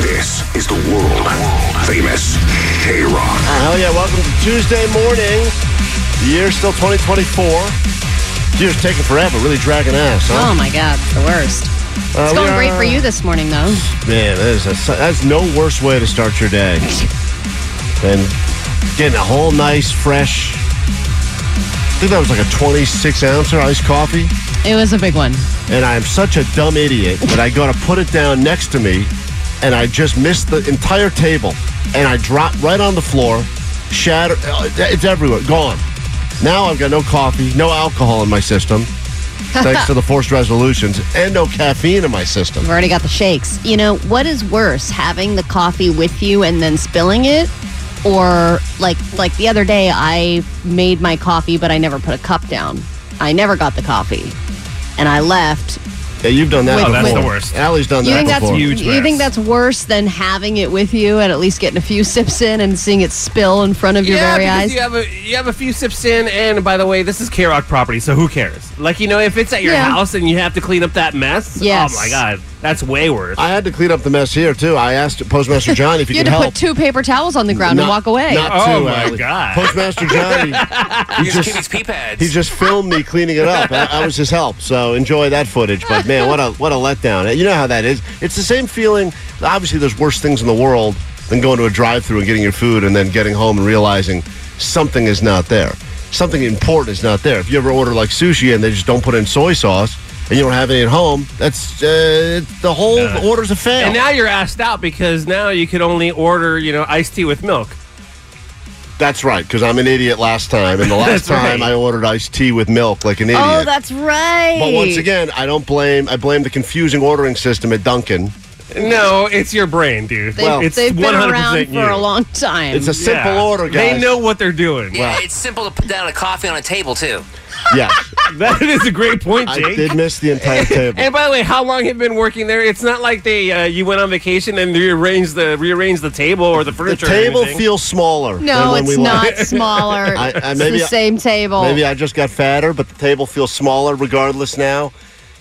This is the world famous K Rock. Hell yeah, welcome to Tuesday morning. The year's still 2024. Year's taking forever, really dragging ass, huh? Oh my God, the worst. Uh, It's we going great for you this morning, though. Man, that is a, that's no worse way to start your day than getting a whole nice, fresh. I think that was like a 26 ouncer iced coffee. It was a big one. And I'm such a dumb idiot that I got to put it down next to me, and I just missed the entire table, and I dropped right on the floor, shatter. uh, It's everywhere, gone. Now I've got no coffee, no alcohol in my system, thanks to the forced resolutions, and no caffeine in my system. We've already got the shakes. You know, what is worse, having the coffee with you and then spilling it? Or like like the other day I made my coffee but I never put a cup down. I never got the coffee. And I left. Yeah, you've done that Wait, before. Oh, that's the worst. Allie's done You that think that's. Huge you mess. think that's worse than having it with you and at least getting a few sips in and seeing it spill in front of your yeah, very eyes? you have a you have a few sips in, and by the way, this is K Rock property, so who cares? Like you know, if it's at your Yeah. house and you have to clean up that mess, Yes. oh my god, that's way worse. I had to clean up the mess here too. I asked Postmaster John if he You had could to help. put two paper towels on the ground and Not- walk away. Not Oh, two, my Allie. God. Postmaster Johnny. he Use just Kimmy's pee pads. he just filmed me cleaning it up. I, I was his help, so enjoy that footage. But man, what a what a letdown! You know how that is. It's the same feeling. Obviously, there's worse things in the world than going to a drive-through and getting your food and then getting home and realizing something is not there. Something important is not there. If you ever order like sushi and they just don't put in soy sauce and you don't have any at home, that's uh, the whole order's a fail. and now you're asked out because now you could only order, you know, iced tea with milk. That's right, because I'm an idiot last time, and the last time right. I ordered iced tea with milk like an idiot. Oh, that's right. but once again, I don't blame. I blame the confusing ordering system at Dunkin'. No, it's your brain, dude. They've, Well, it's they've been 100% around for you. a long time. It's a simple Yeah. order, guys. They know what they're doing. yeah, it's simple to put down a coffee on a table too. Yes, That is a great point, I did miss the entire table. And by the way, how long have you been working there? It's not like they uh, you went on vacation and rearranged the rearranged the table or the the furniture. The table anything. feels smaller. than no, when it's we not left. smaller. I- I- it's the I- same table. Maybe I just got fatter, but the table feels smaller regardless now.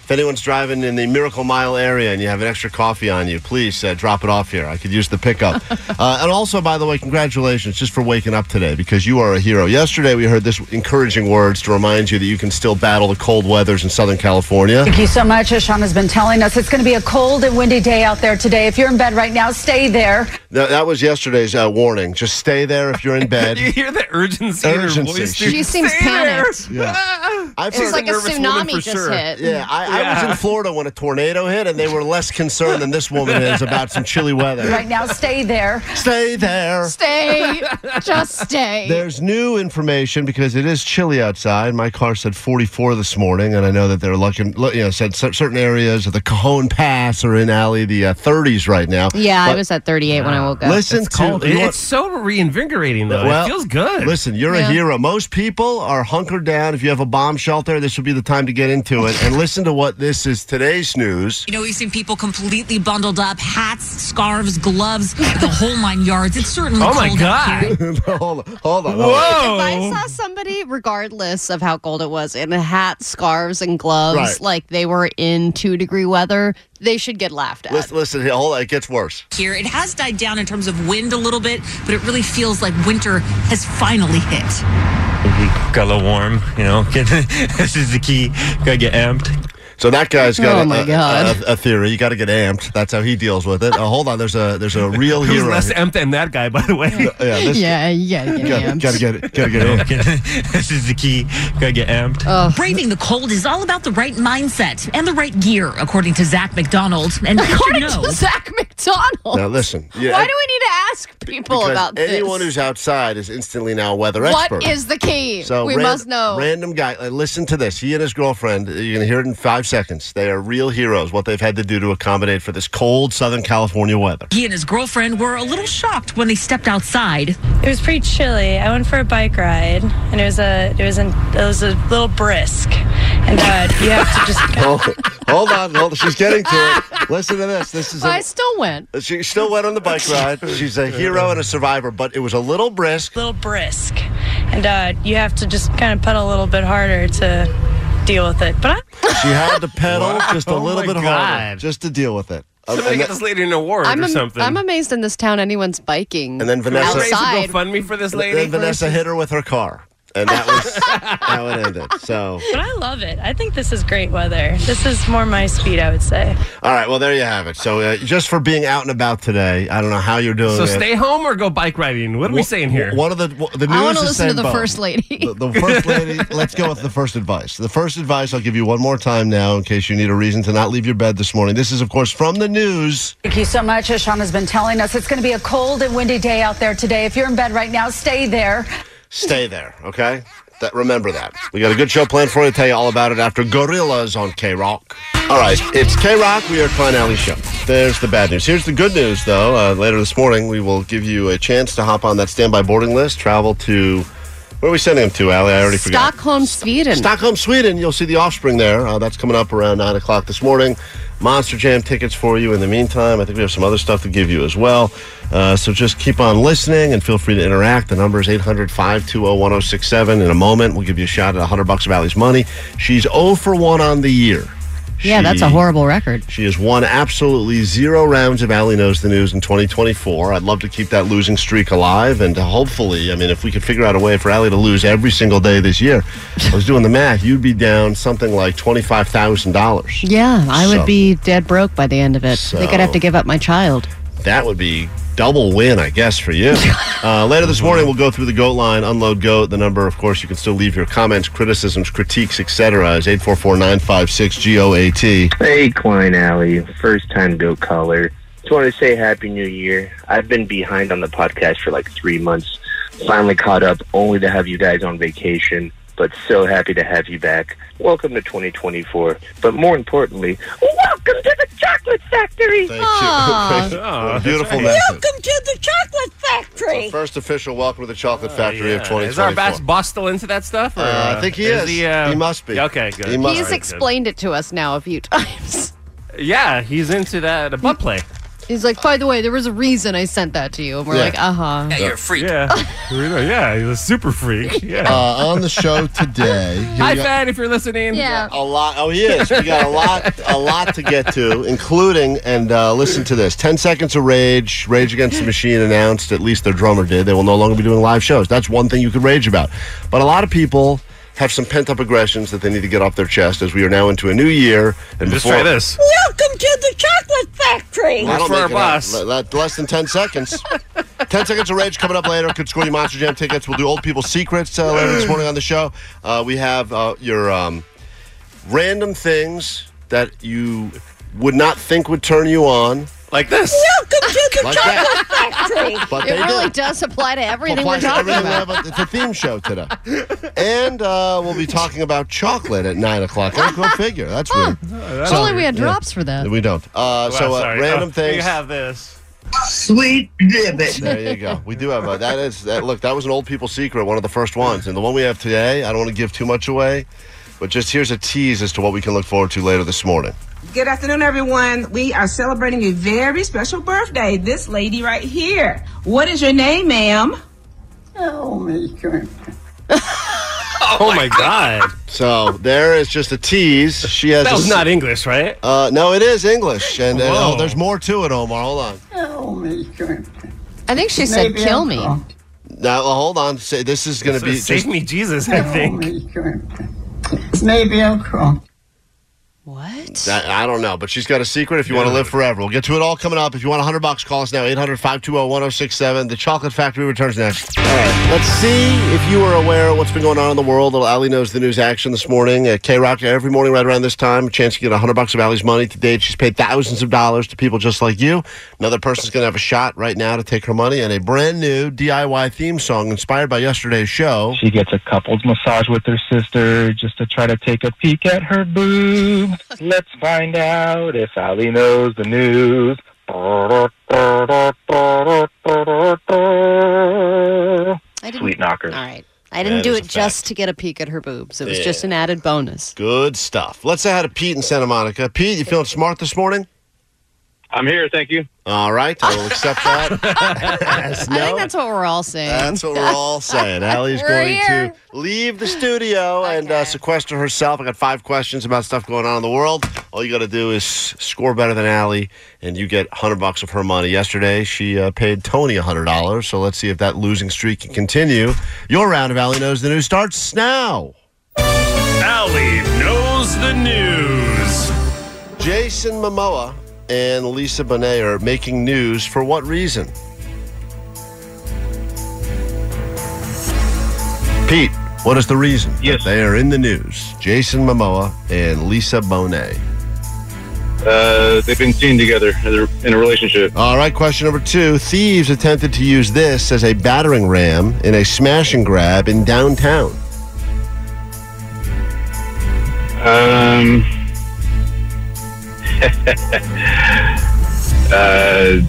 If anyone's driving in the Miracle Mile area and you have an extra coffee on you, please uh, drop it off here. I could use the pickup. uh, and also, by the way, congratulations just for waking up today because you are a hero. Yesterday, we heard this encouraging words to remind you that you can still battle the cold weathers in Southern California. Thank you so much. As Sean has been telling us, it's going to be a cold and windy day out there today. If you're in bed right now, stay there. That, that was yesterday's uh, warning. Just stay there if you're in bed. You hear the urgency, in her Urgency. voice. She- she seems panicked. Yeah. I've It's heard- like a nervous woman tsunami just sure. hit. Yeah, I, I was in Florida when a tornado hit, and they were less concerned than this woman is about some chilly weather. Right now, stay there. Stay there. Stay. just stay. There's new information because it is chilly outside. My car said 44 this morning, and I know that they're looking, you know, said certain areas of the Cajon Pass are in alley the uh, 30s right now. yeah, I was at 38 when I woke up. Listen It's to cold. you It's so reinvigorating though. Well, it feels good. Listen, you're Yeah. a hero. Most people are hunkered down. If you have a bomb shelter, this would be the time to get into it. And listen to what this is today's news. You know, we've seen people completely bundled up, hats, scarves, gloves, the whole nine yards. It's certainly Oh, my cold out here. God. hold on, hold on. hold on. Whoa. If I saw somebody, regardless of how cold it was, in a hat, scarves, and gloves, Right. like they were in two degree weather, they should get laughed at. Listen, listen hold on. It gets worse. Here, it has died down in terms of wind a little bit, but it really feels like winter has finally hit. got a little warm, you know. this is the key. Gotta get amped. So that guy's got Oh, a, my God. A, a theory. You got to get amped. That's how he deals with it. Uh, hold on, there's a there's a real Who's hero. less amped than that guy, by the way? yeah, this, Yeah, you gotta get Gotta, amped. gotta get it. Gotta get it. this is the key. Gotta get amped. Braving the cold is all about the right mindset and the right gear, according to Zach McDonald. And you According know. to Zach McDonald. Now listen. Yeah, Why do we need to ask people because about this? anyone who's outside is instantly now a weather What expert. is the key? So we ran- must know. Random guy. uh, Listen to this. He and his girlfriend. You're gonna hear it in five seconds. They are real heroes. What they've had to do to accommodate for this cold Southern California weather. He and his girlfriend were a little shocked when they stepped outside. It was pretty chilly. I went for a bike ride, and it was a it was an, it was a little brisk, and uh, you have to just kind Oh, hold on. Hold on. She's getting to it. Listen to this. This is. I A, still went. she still went on the bike ride. She's a hero and a survivor, but it was a little brisk. little brisk, and uh, you have to just kind of pedal a little bit harder to deal with it. But I, She had to pedal just a Oh little my bit harder just to deal with it. Uh, Somebody get this lady an award I'm, or am- something. I'm amazed in this town anyone's biking. And then Vanessa- Raise a outside. GoFundMe for this lady. then Vanessa hit her with her car, and that was how it ended. So. but I love it. I think this is great weather. This is more my speed, I would say. All right, well there you have it. So uh, just for being out and about today, I don't know how you're doing. So it. stay home or go bike riding? What are we saying here? One of the the news is. I want to listen to the both. first lady. The, the first lady. let's go with the first advice. The first advice I'll give you one more time now, in case you need a reason to not leave your bed this morning. This is, of course, from the news. Thank you so much. As Sean has been telling us, it's going to be a cold and windy day out there today. If you're in bed right now, stay there. Stay there, okay? That remember that. We got a good show planned for you. Tell you all about it after Gorillaz on K Rock. All right, it's K Rock. We are Klein Alley Show. There's the bad news. Here's the good news, though. Uh, later this morning, we will give you a chance to hop on that standby boarding list. Travel to where are we sending them to, Allie? I already forgot. Stockholm, Sweden. Stockholm, Sweden. You'll see the offspring there. Uh, that's coming up around 9 o'clock this morning. Monster Jam tickets for you in the meantime. I think we have some other stuff to give you as well. Uh, so just keep on listening and feel free to interact. The number is 800 520 1067. In a moment, we'll give you a shot at 100 bucks of Allie's money. She's 0 for 1 on the year. Yeah, that's a horrible record. She has won absolutely zero rounds of Allie Knows the News in 2024. I'd love to keep that losing streak alive. And hopefully, I mean, if we could figure out a way for Allie to lose every single day this year, I was doing the math, you'd be down something like $25,000. Yeah, I would be dead broke by the end of it. I think I'd have to give up my child. That would be double win, I guess, for you. uh, later this morning, we'll go through the GOAT line, unload GOAT. The number, of course, you can still leave your comments, criticisms, critiques, etc. is 844-956-GOAT. Hey, Klein Alley, first time goat caller. Just want to say Happy New Year. I've been behind on the podcast for like three months. Finally caught up, only to have you guys on vacation, but so happy to have you back. Welcome to 2024. But more importantly, welcome to the Chocolate Factory. Thank Aw. you. Oh, What beautiful right. message. to the Chocolate Factory. First official welcome to the Chocolate Factory of Yeah. 2024. Is our boss, boss still into that stuff? Or, Uh, I think he is. He, uh, He must be. Okay, good. He must He's All right, explained it to us now a few times. Yeah, he's into that uh, butt play. He's like, by the way, there was a reason I sent that to you. And we're Yeah. like, uh huh. Yeah, you're a freak. Yeah, yeah, he's a super freak. Yeah. Uh, on the show today, Hi, we got fan, if you're listening. Yeah. a lot. Oh, he is. We got a lot, a lot to get to, including and uh, listen to this: Ten Seconds of Rage. Rage Against the Machine announced, at least their drummer did, they will no longer be doing live shows. That's one thing you could rage about. But a lot of people have some pent up aggressions that they need to get off their chest as we are now into a new year. And Just before- try this. Welcome to the Chocolate Factory. That'll for our make it out. boss. Le- le- less than 10 seconds. 10 seconds of rage coming up later. Could score you Monster Jam tickets. We'll do old people's secrets uh, later this morning on the show. Uh, we have uh, your um, random things that you would not think would turn you on. Like this. Welcome to the Like that. Factory. But It really do. does apply to everything we're talking everything we about. have. It's a theme show today. And uh, we'll be talking about chocolate at 9 o'clock. Oh, Go figure. That's weird. If only we had drops for that. We don't. Uh, so uh, random Oh, things. You have this. Sweet Dibbit. There you go. We do have a, that is that. Look, that was an old people secret, one of the first ones, and the one we have today. I don't want to give too much away, but just here's a tease as to what we can look forward to later this morning. Good afternoon, everyone. We are celebrating a very special birthday. This lady right here. What is your name, ma'am? Oh, me. Oh, my God. So there is just a tease. She has. That was s- not English, right? Uh, no, it is English, and, and oh, there's more to it, Omar. Hold on. Oh, me. I think she said, kill me. Now, well, hold on. Say, this is going to be Save just. me, Jesus, I think. Maybe I'll crawl. What? That, I don't know, but she's got a secret if you want to live forever. We'll get to it all coming up. If you want 100 bucks, call us now, 800 520 1067. The Chocolate Factory returns next. All right, let's see if you are aware of what's been going on in the world. Little Allie knows the news action this morning. Uh, at K Rock, every morning right around this time, a chance to get 100 bucks of Allie's money. To date, she's paid thousands of dollars to people just like you. Another person's going to have a shot right now to take her money and a brand new DIY theme song inspired by yesterday's show. She gets a couples massage with her sister just to try to take a peek at her boobs. Let's find out if Allie knows the news. Sweet knocker. All right. I didn't That do is it a just to get a peek at her boobs. It was just an added bonus. Good stuff. Let's say hi to Pete in Santa Monica. Pete, you feeling smart this morning? I'm here, thank you. All right, I will accept that. As I think that's what we're all saying. That's what we're all saying. Allie's We're going here. to leave the studio and uh, sequester herself. I got five questions about stuff going on in the world. All you got to do is score better than Allie, and you get 100 bucks of her money. Yesterday, she uh, paid Tony $100, so let's see if that losing streak can continue. Your round of Allie Knows the News starts now. Allie knows the news. Jason Momoa and Lisa Bonet are making news for what reason? Pete, what is the reason yes. that they are in the news? Jason Momoa and Lisa Bonet. Uh, they've been seen together. They're in a relationship. All right, question number two. Thieves attempted to use this as a battering ram in a smash and grab in downtown. Um. uh,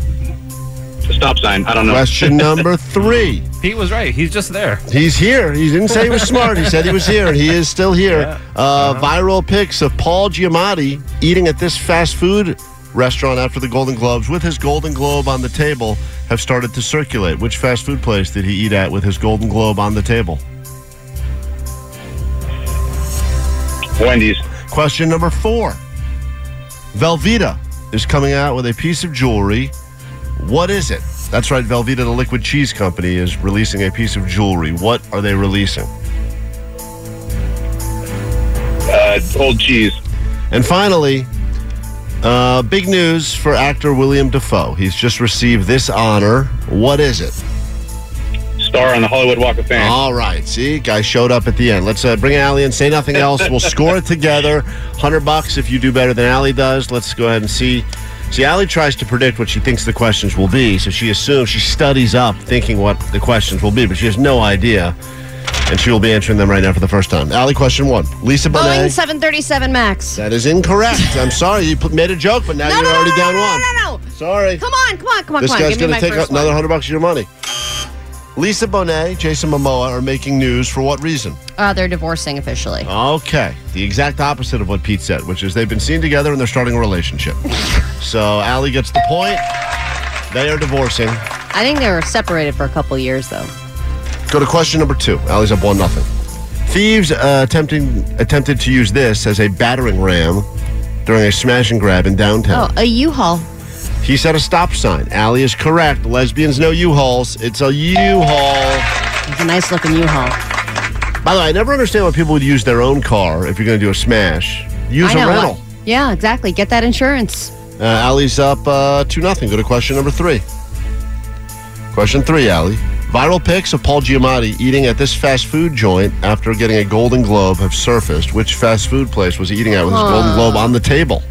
a stop sign. I don't know. Question number three. Pete was right. He's just there. He's here. He didn't say he was smart. He said he was here, and he is still here. Yeah. Uh, Viral pics of Paul Giamatti eating at this fast food restaurant after the Golden Globes with his Golden Globe on the table have started to circulate. Which fast food place did he eat at with his Golden Globe on the table? Wendy's. Question number four. Velveeta is coming out with a piece of jewelry. What is it? That's right, Velveeta, the liquid cheese company, is releasing a piece of jewelry. What are they releasing? Uh, old cheese. And finally, uh, big news for actor William Dafoe. He's just received this honor. What is it? Star on the Hollywood Walk of Fame. All right. See, guy showed up at the end. Let's uh, bring Allie in. Say nothing else. We'll score it together. Hundred bucks if you do better than Allie does. Let's go ahead and see. See, Allie tries to predict what she thinks the questions will be. So she assumes she studies up, thinking what the questions will be, but she has no idea, and she will be answering them right now for the first time. Allie, question one. Lisa Boeing Bonet. 737 Max. That is incorrect. I'm sorry. You put, made a joke, but now No, you're no, no, already no, down no, one. no, no, no. Sorry. Come on, come on, come on, This come on. guy's Give me going to my take first another hundred bucks of your money. Lisa Bonet, Jason Momoa are making news for what reason? Uh, they're divorcing officially. Okay, the exact opposite of what Pete said, which is they've been seen together and they're starting a relationship. so Allie gets the point. They are divorcing. I think they were separated for a couple years, though. Go to question number two. Allie's up one nothing. Thieves uh, attempting attempted to use this as a battering ram during a smash and grab in downtown. Oh, a U-Haul. He said a stop sign. Allie is correct. Lesbians know U-Hauls. It's a U-Haul. It's a nice looking U-Haul. By the way, I never understand why people would use their own car if you're going to do a smash. Use I a know, rental. what- Yeah, exactly. Get that insurance. Uh, Allie's up uh, 2 nothing. Go to question number three. Question three, Allie. Viral pics of Paul Giamatti eating at this fast food joint after getting a Golden Globe have surfaced. Which fast food place was he eating at with his Golden Globe on the table?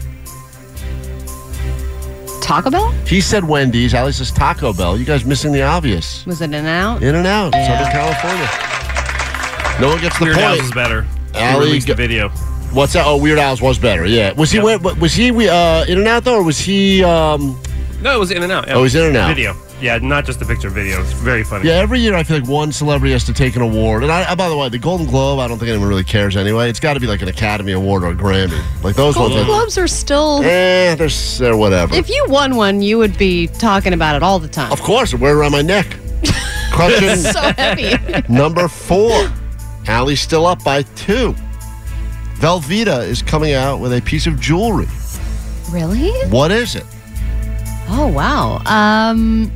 Taco Bell? He said Wendy's. Allie says Taco Bell. You guys missing the obvious. Was it in and out? In and out, Yeah. Southern California. No one gets the Weird point. Al's is better. He Allie released the video. What's that? Oh, Weird Al's was better. Yeah. Was he? wait, Was he? Uh, in and out though, or was he? Um, No, it was in and out. Oh, he's in and out. Video. Yeah, not just a picture video. It's very funny. yeah. Every year, I feel like one celebrity has to take an award. And I, by the way, the Golden Globe, I don't think anyone really cares anyway. It's got to be like an Academy Award or a Grammy. Like those ones. Golden ones. Globes are still. Eh, they're, they're whatever. If you won one, you would be talking about it all the time. of course, I wear it around my neck. Question so heavy. number four. Allie's still up by two. Velveeta is coming out with a piece of jewelry. really? What is it? Oh wow. Um,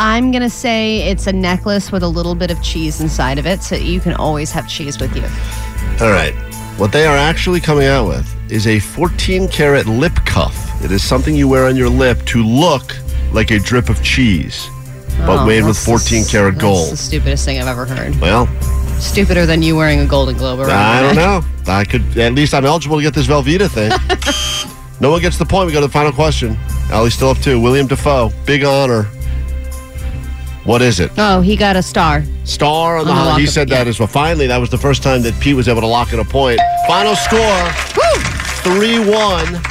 I'm gonna say it's a necklace with a little bit of cheese inside of it, so you can always have cheese with you. All right. What they are actually coming out with is a 14 karat lip cuff. It is something you wear on your lip to look like a drip of cheese, but Oh, made with 14 the- karat That's gold. the stupidest thing I've ever heard. Well, Stupider than you wearing a Golden Globe around I don't know. I could at least I'm eligible to get this Velveeta thing. no one gets the point. We go to the final question. Allie's still up two. William Dafoe, big honor. What is it? Oh, he got a star. Star on the On the hot. lock He of- said that as well. Finally, that was the first time that Pete was able to lock in a point. Final score: three-one.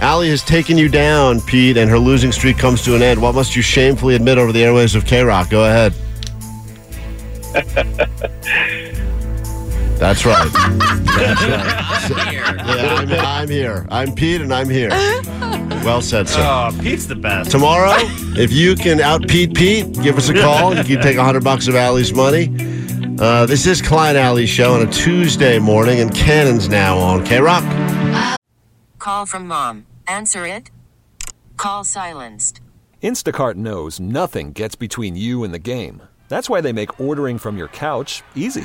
Allie has taken you down, Pete, and her losing streak comes to an end. What must you shamefully admit over the airways of K Rock? Go ahead. That's right. That's right. Yeah, I'm, here. I'm here. I'm Pete, and I'm here. Well said, sir. Oh, Pete's the best. Tomorrow, if you can out Pete Pete, give us a call. You can take 100 bucks of Allie's money. Uh, this is Klein Alley Show on a Tuesday morning, and Cannons now on K Rock. Call from mom. Answer it. Call silenced. Instacart knows nothing gets between you and the game. That's why they make ordering from your couch easy.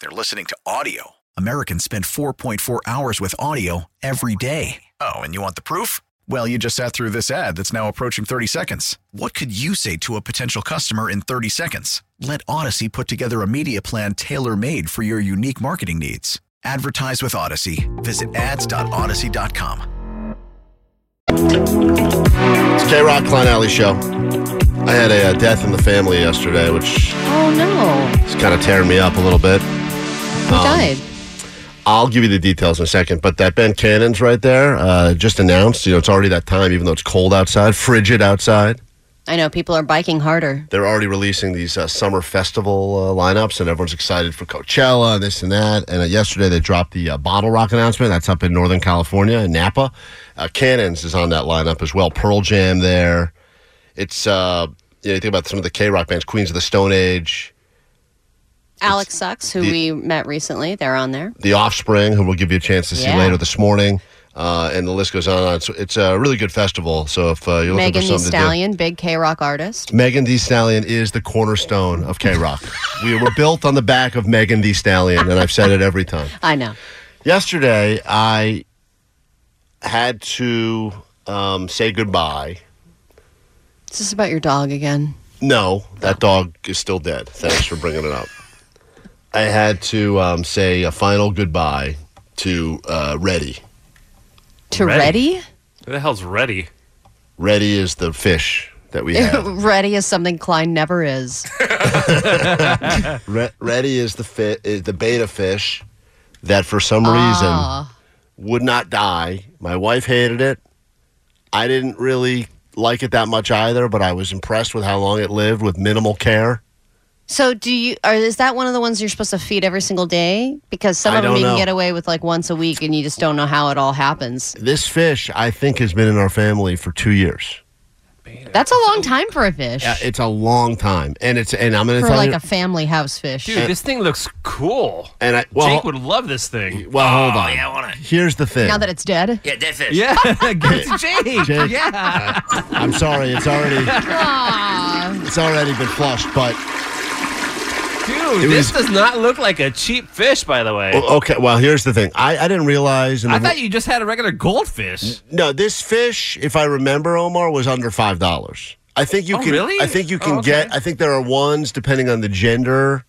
they're listening to audio. Americans spend 4.4 hours with audio every day. Oh, and you want the proof? Well, you just sat through this ad that's now approaching 30 seconds. What could you say to a potential customer in 30 seconds? Let Audacy put together a media plan tailor made for your unique marketing needs. Advertise with Audacy. Visit ads.audacy.com. It's K Rock Klein Alley Show. I had a, uh death in the family yesterday, which Oh no. It's kind of tearing me up a little bit. Who Um, died? I'll give you the details in a second, but that Ben Cannon's right there uh, just announced. You know, it's already that time, even though it's cold outside, frigid outside. I know people are biking harder. They're already releasing these uh, summer festival uh, lineups, and everyone's excited for Coachella and this and that. And uh, yesterday they dropped the uh, BottleRock announcement. That's up in Northern California in Napa. Uh, Cannons is on that lineup as well. Pearl Jam there. It's uh, you, know, you think about some of the K Rock bands, Queens of the Stone Age, Alex Sucks, who the- we met recently, they're on there. The Offspring, who we'll give you a chance to see Yeah. later this morning. Uh, and the list goes on and on. So it's a really good festival. So if uh, you're looking Megan for Thee something Stallion, big K Rock artist. Megan Thee Stallion is the cornerstone of K Rock. we were built on the back of Megan Thee Stallion, and I've said it every time. I know. Yesterday, I had to um, say goodbye. Is this about your dog again? No, that dog is still dead. Thanks for bringing it up. I had to um, say a final goodbye to uh, Reddy. To Ready? Who the hell's ready? Reddy is the fish that we have. Ready is something Klein never is. Re- Reddy is the fi- is the betta fish that for some Ah. reason would not die. My wife hated it. I didn't really like it that much either, but I was impressed with how long it lived with minimal care. So do you or is that one of the ones you're supposed to feed every single day? Because some I of them don't you can get away with like once a week and you just don't know how it all happens. This fish, I think, has been in our family for two years. That's a long time for a fish. Yeah, it's a long time, and it's and I'm going to for tell like you. a family house fish. Dude, this thing looks cool. and I well, Jake would love this thing. well, hold Oh, on. yeah, I want it. Here's the thing. now that it's dead. Yeah, dead fish. Yeah, give it to Jake. Jake. Yeah. Uh, I'm sorry, it's already Aw. it's already been flushed, but Dude, It this was- does not look like a cheap fish, by the way. okay. Well, here's the thing. I, I didn't realize. in I the- thought you just had a regular goldfish. No, this fish, if I remember, Omar, was under five dollars. I think you Oh, can. really? I think you can Oh, okay. get. I think there are ones depending on the gender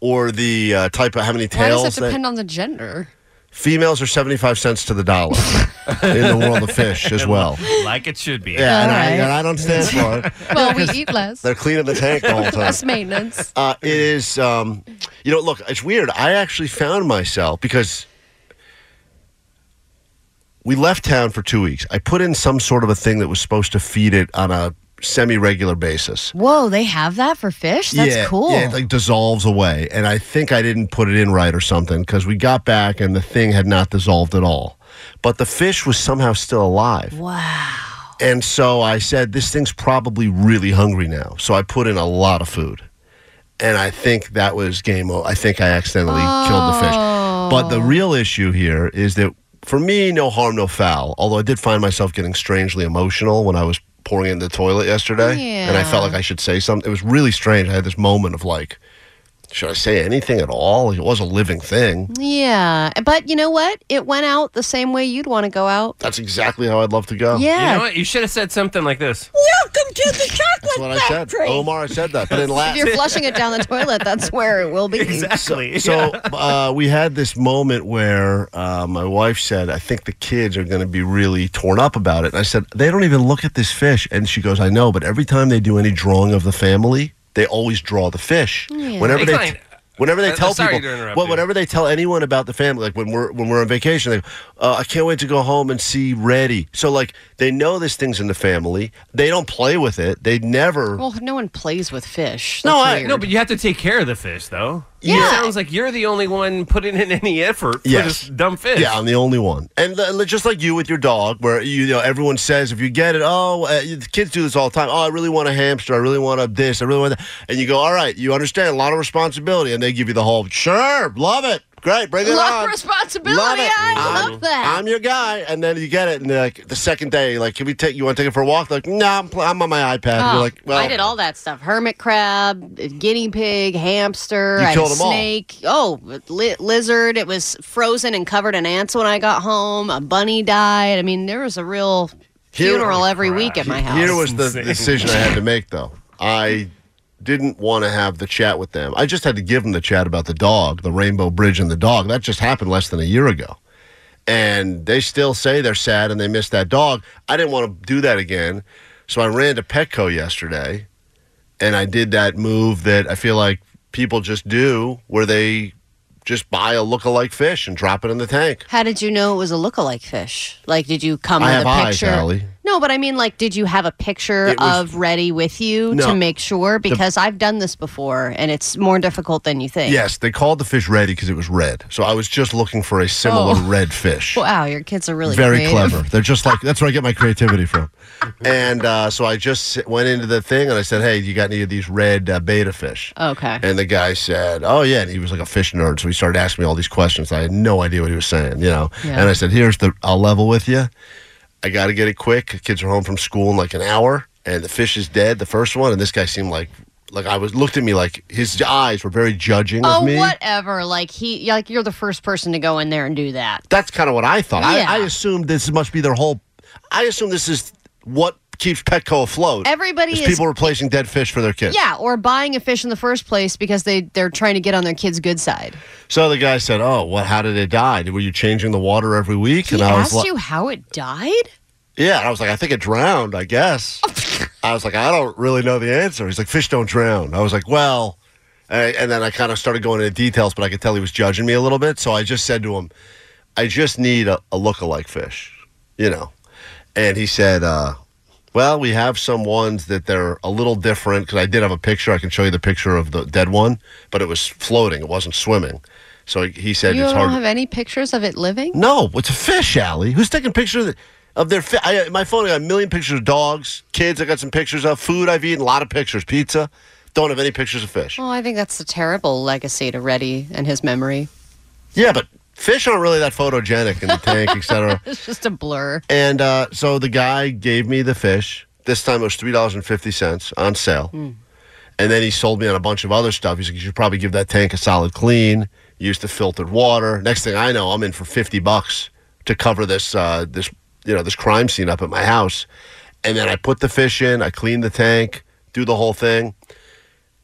or the uh, type of how many tails. Why does tails. that depend on the gender? Females are 75 cents to the dollar in the world of fish as well. Like it should be. Yeah, and I, All right. and I don't stand for it. Well, we eat less. They're cleaning the tank the whole time. Less maintenance. Uh, it is, um, you know, look, it's weird. I actually found myself because we left town for two weeks. I put in some sort of a thing that was supposed to feed it on a semi regular basis. Whoa, they have that for fish? That's yeah, cool. Yeah, it like dissolves away. And I think I didn't put it in right or something because we got back and the thing had not dissolved at all. But the fish was somehow still alive. wow. And so I said, this thing's probably really hungry now. So I put in a lot of food. And I think that was game over. I think I accidentally killed the fish. But the oh. real issue here is that for me, no harm, no foul. Although I did find myself getting strangely emotional when I was pouring it in the toilet yesterday. And I felt like I should say something. It was really strange. I had this moment of like, should I say anything at all? It was a living thing. Yeah. But you know what? It went out the same way you'd want to go out. That's exactly how I'd love to go. Yeah. You know what? You should have said something like this. Welcome to the chocolate That's what I said. Omar, I said that. But in If Latin. you're flushing it down the toilet, that's where it will be. Exactly. So uh, we had this moment where uh, my wife said, "I think the kids are going to be really torn up about it." And I said, "They don't even look at this fish." And she goes, "I know, but every time they do any drawing of the family, they always draw the fish. Yeah. Whenever they." Explain. Whenever they Uh, tell sorry people, to interrupt well, you. whenever they tell anyone about the family, like when we're when we're on vacation, they go, uh, "I can't wait to go home and see Reddy." So like they know this thing's in the family. They don't play with it. They never. Well, no one plays with fish. No, I- No, but you have to take care of the fish, though. Yeah. It sounds like you're the only one putting in any effort for Yes. this dumb fish. Yeah, I'm the only one. And uh, just like you with your dog, where you, know everyone says if you get it, oh, uh, kids do this all the time. Oh, I really want a hamster. I really want a this. I really want that. And you go, all right, you understand a lot of responsibility, and they give you the whole, sure, love it, great, bring it A lot on. responsibility. Love it. I I'm- love that. I'm your guy, and then you get it, and like the second day, like, can we take you want to take it for a walk? Like, no, I'm, pl- I'm on my iPad. Oh, You're like, well, I did all that stuff: hermit crab, guinea pig, hamster. You I had killed a 'em all. snake. Oh, li- lizard. It was frozen and covered in ants when I got home. A bunny died. I mean, there was a real Here- funeral every week at my house. Here was the decision I had to make, though. I didn't want to have the chat with them. I just had to give them the chat about the dog, the Rainbow Bridge and the dog. That just happened less than a year ago. And they still say they're sad and they miss that dog. I didn't want to do that again. So I ran to Petco yesterday and I did that move that I feel like people just do where they just buy a look-alike fish and drop it in the tank. How did you know it was a look-alike fish? Like, did you come I with have a eyes, picture? Allie. No, but I mean, like, did you have a picture was- of Ready with you No. to make sure? Because I've done this before, and it's more difficult than you think. Yes, they called the fish ready because it was red. So I was just looking for a similar Oh. red fish. Wow, your kids are really very creative. clever. They're just like that's where I get my creativity from. And uh, so I just went into the thing and I said, "Hey, you got any of these red uh, betta fish?" Okay. And the guy said, "Oh yeah." And he was like a fish nerd, so he started asking me all these questions. I had no idea what he was saying, you know. Yeah. And I said, "Here's the. I'll level with you. I got to get it quick. Kids are home from school in like an hour, and the fish is dead. The first one, and this guy seemed like." Like I was looked at me like his eyes were very judging Oh, of me. whatever. Like he, like you're the first person to go in there and do that. That's kind of what I thought. Yeah. I, I assumed this must be their whole. I assume this is what keeps Petco afloat. Everybody is is- people replacing dead fish for their kids. Yeah, or buying a fish in the first place because they they're trying to get on their kid's good side. So the guy said, "Oh, what? How did it die? Were you changing the water every week?" He I was asked like, you how it died. "Yeah." And I was like, "I think it drowned. I guess." I was like, "I don't really know the answer." He's like, "Fish don't drown." I was like, "Well," and and then I kind of started going into details, but I could tell he was judging me a little bit. So I just said to him, "I just need a, a look-alike fish," you know. And he said, uh, "Well, we have some ones that they're a little different because I did have a picture. I can show you the picture of the dead one, but it was floating. It wasn't swimming." So he, said, you "It's don't hard." have any pictures of it living? No, it's a fish, Allie. Who's taking pictures of, of their fish? I, my phone, I got a million pictures of dogs, kids. I got some pictures of food I've eaten, a lot of pictures, pizza. Don't have any pictures of fish. Well, I think that's a terrible legacy to Reddy and his memory. Yeah, but fish aren't really that photogenic in the tank, etc. It's just a blur. And uh, so the guy gave me the fish. This time it was three dollars and fifty cents on sale. And then he sold me on a bunch of other stuff. He's like, you should probably give that tank a solid clean. Use the filtered water. Next thing I know, I'm in for fifty bucks to cover this uh, this you know this crime scene up at my house. And then I put the fish in. I clean the tank, do the whole thing.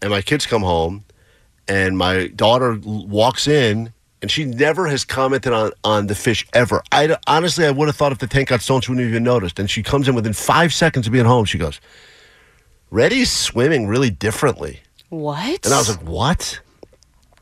And my kids come home, and my daughter walks in, and she never has commented on on the fish ever. I honestly, I would have thought if the tank got stolen, she wouldn't have even noticed. And she comes in within five seconds of being home. She goes, "Reddy's swimming really differently," What? and I was like, "What?"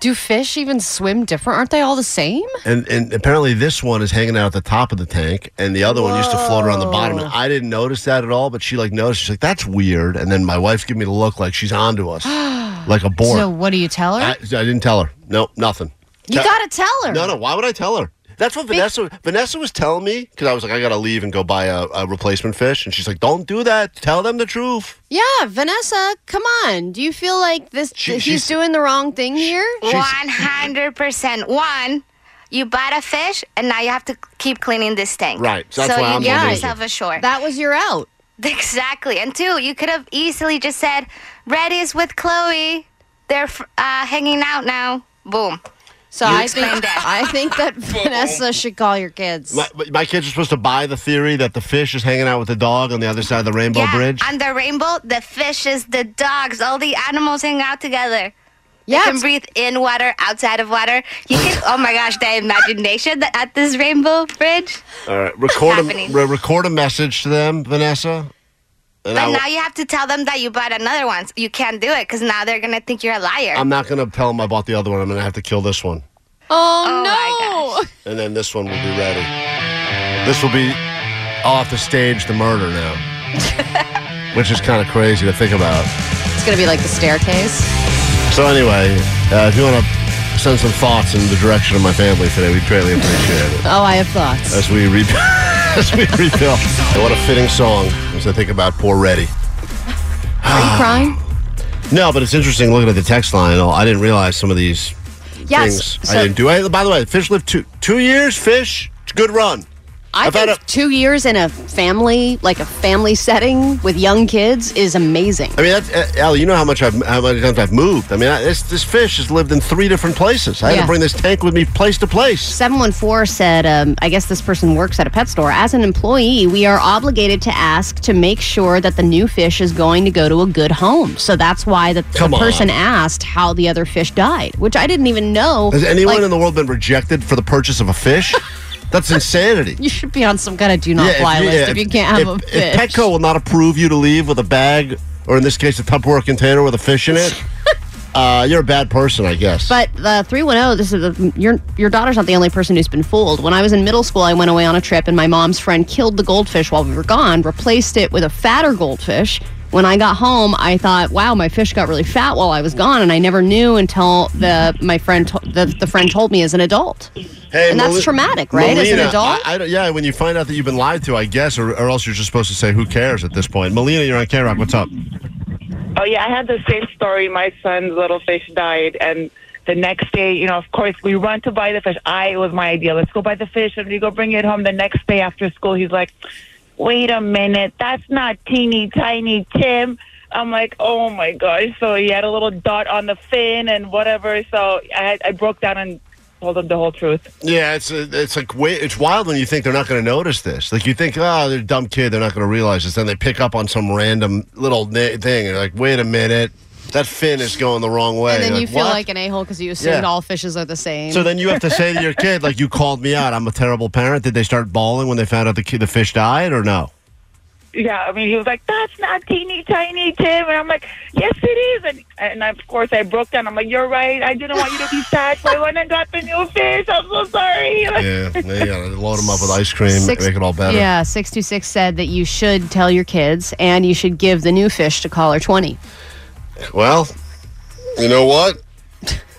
Do fish even swim different? Aren't they all the same? And and apparently this one is hanging out at the top of the tank, and the other one used to float around the bottom. And I didn't notice that at all, but she like noticed. She's like, "That's weird." And then my wife's giving me the look like she's onto us, like a board. So what do you tell her? I, I didn't tell her. No, nothing. You Te- gotta tell her. No, no. Why would I tell her? That's what Vanessa Vanessa was telling me because I was like, I gotta leave and go buy a, a replacement fish, and she's like, "Don't do that. Tell them the truth." Yeah, Vanessa, come on. Do you feel like this? She- he's she's- doing the wrong thing here? One hundred percent. One, you bought a fish, and now you have to keep cleaning this tank. Right, so that's so why you I'm get amazing. yourself ashore. That was your out. Exactly. And two, you could have easily just said, "Reddy's with Chloe. They're uh, hanging out now." Boom. So You I think that. I think that Vanessa should call your kids. My, my kids are supposed to buy the theory that the fish is hanging out with the dog on the other side of the rainbow yeah, bridge. on the rainbow, the fish is the dogs, all the animals hang out together. Yeah, you can breathe in water, outside of water. You can. Oh my gosh, the imagination that at this rainbow bridge. All right, record a, re- record a message to them, Vanessa. And But I, now you have to tell them that you bought another one. You can't do it because now they're gonna think you're a liar. I'm not going to tell them I bought the other one. I'm going to have to kill this one, Oh, no! and then this one will be ready. This will be. off the stage the murder now, which is kind of crazy to think about. It's gonna be like the staircase. So anyway, uh, if you want to send some thoughts in the direction of my family today, we'd greatly appreciate it. Oh, I have thoughts. As we re- as we rebuild. And what a fitting song as I think about poor Reddy. Are you crying? No, but it's interesting looking at the text line. I didn't realize some of these Yes, things so- I didn't do. I, by the way, fish lived two two years. Fish, it's a good run. I I've had think two years in a family, like a family setting with young kids, is amazing. I mean, that's, uh, Al, you know how much I've how many times I've moved. I mean, I, this this fish has lived in three different places. I had Yeah. to bring this tank with me place to place. 714 said, um, I guess this person works at a pet store. As an employee, we are obligated to ask to make sure that the new fish is going to go to a good home. So that's why the, the Come on. person asked how the other fish died, which I didn't even know. Has anyone Like, in the world been rejected for the purchase of a fish? That's insanity. you should be on some kind of do not Yeah, fly you- list yeah, if you can't have a fish. If Petco will not approve you to leave with a bag, or in this case, a Tupperware container with a fish in it, uh, you're a bad person, I guess. But the 310, this is the, your your daughter's not the only person who's been fooled. When I was in middle school, I went away on a trip and my mom's friend killed the goldfish while we were gone, replaced it with a fatter goldfish. When I got home, I thought, "Wow, my fish got really fat while I was gone," and I never knew until the my friend to, the, the friend told me as an adult. Hey, and that's traumatic, right? as an adult. I, I yeah, when you find out that you've been lied to, I guess, or, or else you're just supposed to say, "Who cares?" At this point, Melina, you're on K Rock. What's up? Oh yeah, I had the same story. My son's little fish died, and the next day, you know, of course, we run to buy the fish. I it was my idea. Let's go buy the fish, and we go bring it home. The next day after school, he's like, "Wait a minute, that's not teeny tiny Tim." I'm like, "Oh my gosh!" So he had a little dot on the fin and whatever. So I I broke down and told him the whole truth. Yeah, it's uh, it's like it's wild when you think they're not going to notice this. Like you think, oh, they're a dumb kid, they're not going to realize this. Then they pick up on some random little thing, and like, wait a minute, that fin is going the wrong way. and then You're you like, feel "What?" like an a hole because you assumed Yeah. all fishes are the same. So then you have to say to your kid, like, you called me out. I'm a terrible parent. Did they start bawling when they found out the kid, the fish died, or no? Yeah, I mean, he was like, "That's not teeny tiny Tim," and I'm like, "Yes, it is." And and of course, I broke down. I'm like, "You're right. I didn't want you to be sad. So I went and got the new fish. I'm so sorry." Yeah, then you gotta load them up with ice cream, Six- make it all better. Yeah, 626 said that you should tell your kids and you should give the new fish to caller 20. Well, you know what?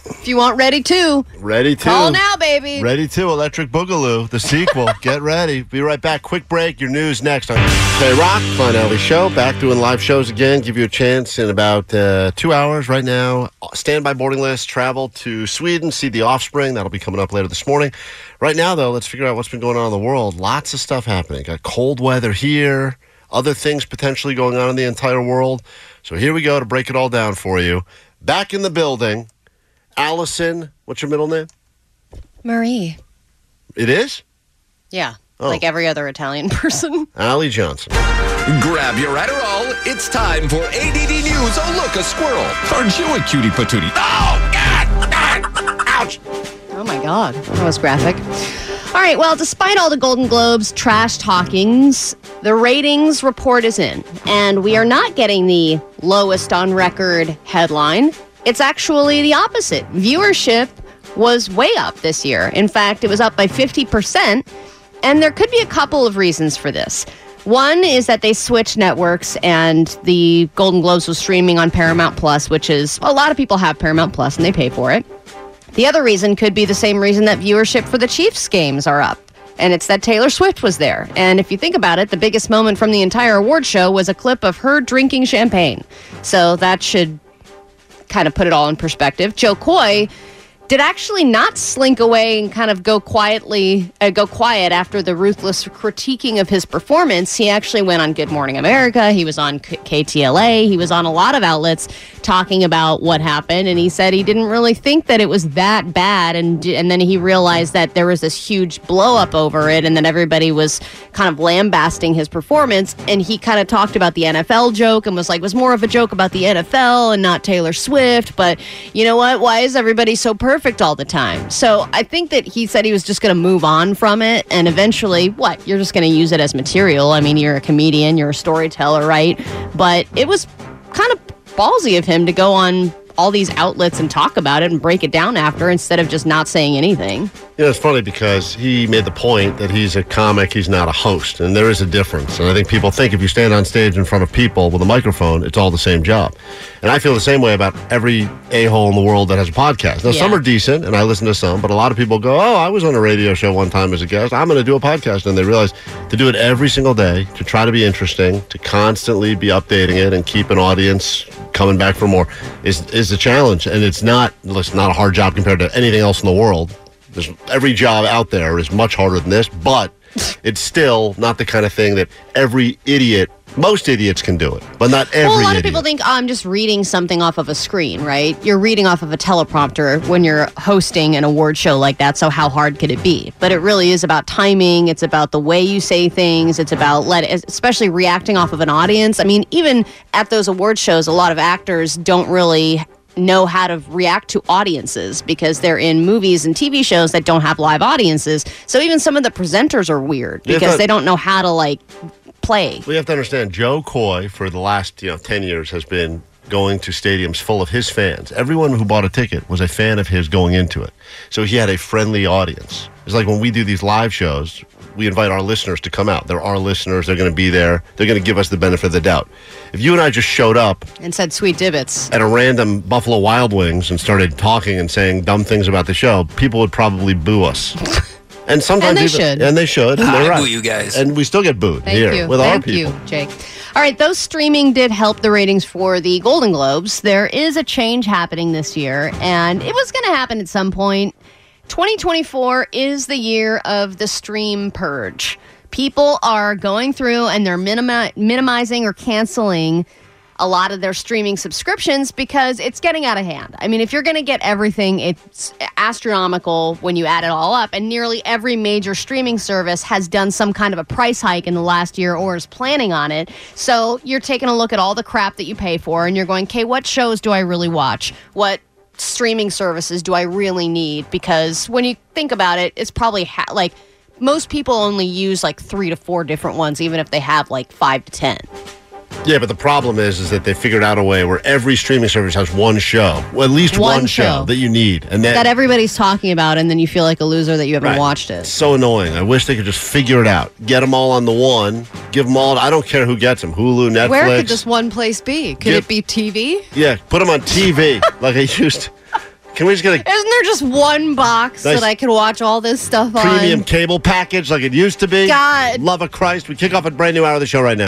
If you want ready too, Ready to call now, baby. Ready to Electric Boogaloo, the sequel. Get ready. Be right back. Quick break. Your news next on K Rock Finale Show. Back doing live shows again. Give you a chance in about uh, two hours right now. Standby boarding list. Travel to Sweden. See the Offspring. That'll be coming up later this morning. Right now, though, let's figure out what's been going on in the world. Lots of stuff happening. Got cold weather here. Other things potentially going on in the entire world. So here we go to break it all down for you. Back in the building. Allison, what's your middle name? Marie. It is? Yeah, Oh. like every other Italian person. Allie Johnson. Grab your Adderall. It's time for ADD News. Oh, look, a squirrel. Aren't you a cutie patootie? Oh, God! Ouch! Oh my God, that was graphic. All right, well, despite all the Golden Globes trash talkings, the ratings report is in, and we are not getting the lowest on record headline. It's actually the opposite. Viewership was way up this year. In fact, it was up by 50%, and there could be a couple of reasons for this. One is that they switched networks and the Golden Globes was streaming on Paramount Plus, which is a lot of people have Paramount Plus and they pay for it. The other reason could be the same reason that viewership for the Chiefs games are up. And it's that Taylor Swift was there. And if you think about it, the biggest moment from the entire award show was a clip of her drinking champagne. So that should kind of put it all in perspective. Jo Koy did actually not slink away and kind of go quietly, uh, go quiet after the ruthless critiquing of his performance. He actually went on Good Morning America. He was on K- KTLA. He was on a lot of outlets talking about what happened, and he said he didn't really think that it was that bad, and and then he realized that there was this huge blow up over it, and then everybody was kind of lambasting his performance, and he kind of talked about the NFL joke and was like, was more of a joke about the NFL and not Taylor Swift, but you know what? Why is everybody so perfect all the time? So I think that he said he was just going to move on from it, and eventually, what? You're just going to use it as material. I mean, you're a comedian, you're a storyteller, right? But it was kind of ballsy of him to go on all these outlets and talk about it and break it down after instead of just not saying anything. You know, it's funny because he made the point that he's a comic, he's not a host, and there is a difference. And I think people think if you stand on stage in front of people with a microphone, it's all the same job. And I feel the same way about every a hole in the world that has a podcast. Now, some are decent, and I listen to some, but a lot of people go, Oh, I was on a radio show one time as a guest. I'm going to do a podcast. And they realize to do it every single day, to try to be interesting, to constantly be updating it and keep an audience coming back for more is, is a challenge. And it's not, it's not a hard job compared to anything else in the world. There's every job out there is much harder than this, but it's still not the kind of thing that every idiot, most idiots can do it, but not every well, a lot of people think oh, I'm just reading something off of a screen, right? You're reading off of a teleprompter when you're hosting an award show like that. So how hard could it be? But it really is about timing. It's about the way you say things. It's about let, especially reacting off of an audience. I mean, even at those award shows, a lot of actors don't really know how to react to audiences because they're in movies and TV shows that don't have live audiences. So even some of the presenters are weird because they don't know how to like play. We have to understand Jo Koy for the last you know ten years has been going to stadiums full of his fans. Everyone who bought a ticket was a fan of his going into it, so he had a friendly audience. It's like when we do these live shows, we invite our listeners to come out. They're our listeners. They're going to be there. They're going to give us the benefit of the doubt. If you and I just showed up And said sweet divots. at a random Buffalo Wild Wings and started talking and saying dumb things about the show, people would probably boo us. And sometimes And they even- should. and they should. And they're right. boo you guys. And we still get booed Thank here you. with our Thank people. you, Jake. All right, those streaming did help the ratings for the Golden Globes. There is a change happening this year, and it was going to happen at some point. 2024 is the year of the stream purge. People are going through and they're minimi- minimizing or canceling a lot of their streaming subscriptions because it's getting out of hand. I mean, if you're going to get everything, it's astronomical when you add it all up. And nearly every major streaming service has done some kind of a price hike in the last year or is planning on it. So you're taking a look at all the crap that you pay for and you're going, okay, what shows do I really watch? What streaming services do I really need? Because when you think about it, it's probably ha- like most people only use like three to four different ones, even if they have like five to 10. Yeah, but the problem is, is that they figured out a way where every streaming service has one show, well, at least One one, show. show. that you need, and that, that everybody's talking about, and then you feel like a loser that you haven't Right. watched it. It's so annoying. I wish they could just figure it out, get them all on the one, give them all. I don't care who gets them, Hulu, Netflix. Where could this one place be? Could Give- it be TV? yeah, put them on TV like I used. to. Can we just get a Isn't there just one box Nice. that I can watch all this stuff premium on? Premium cable package like it used to be? God. love of Christ. We kick off a brand new hour of the show right now.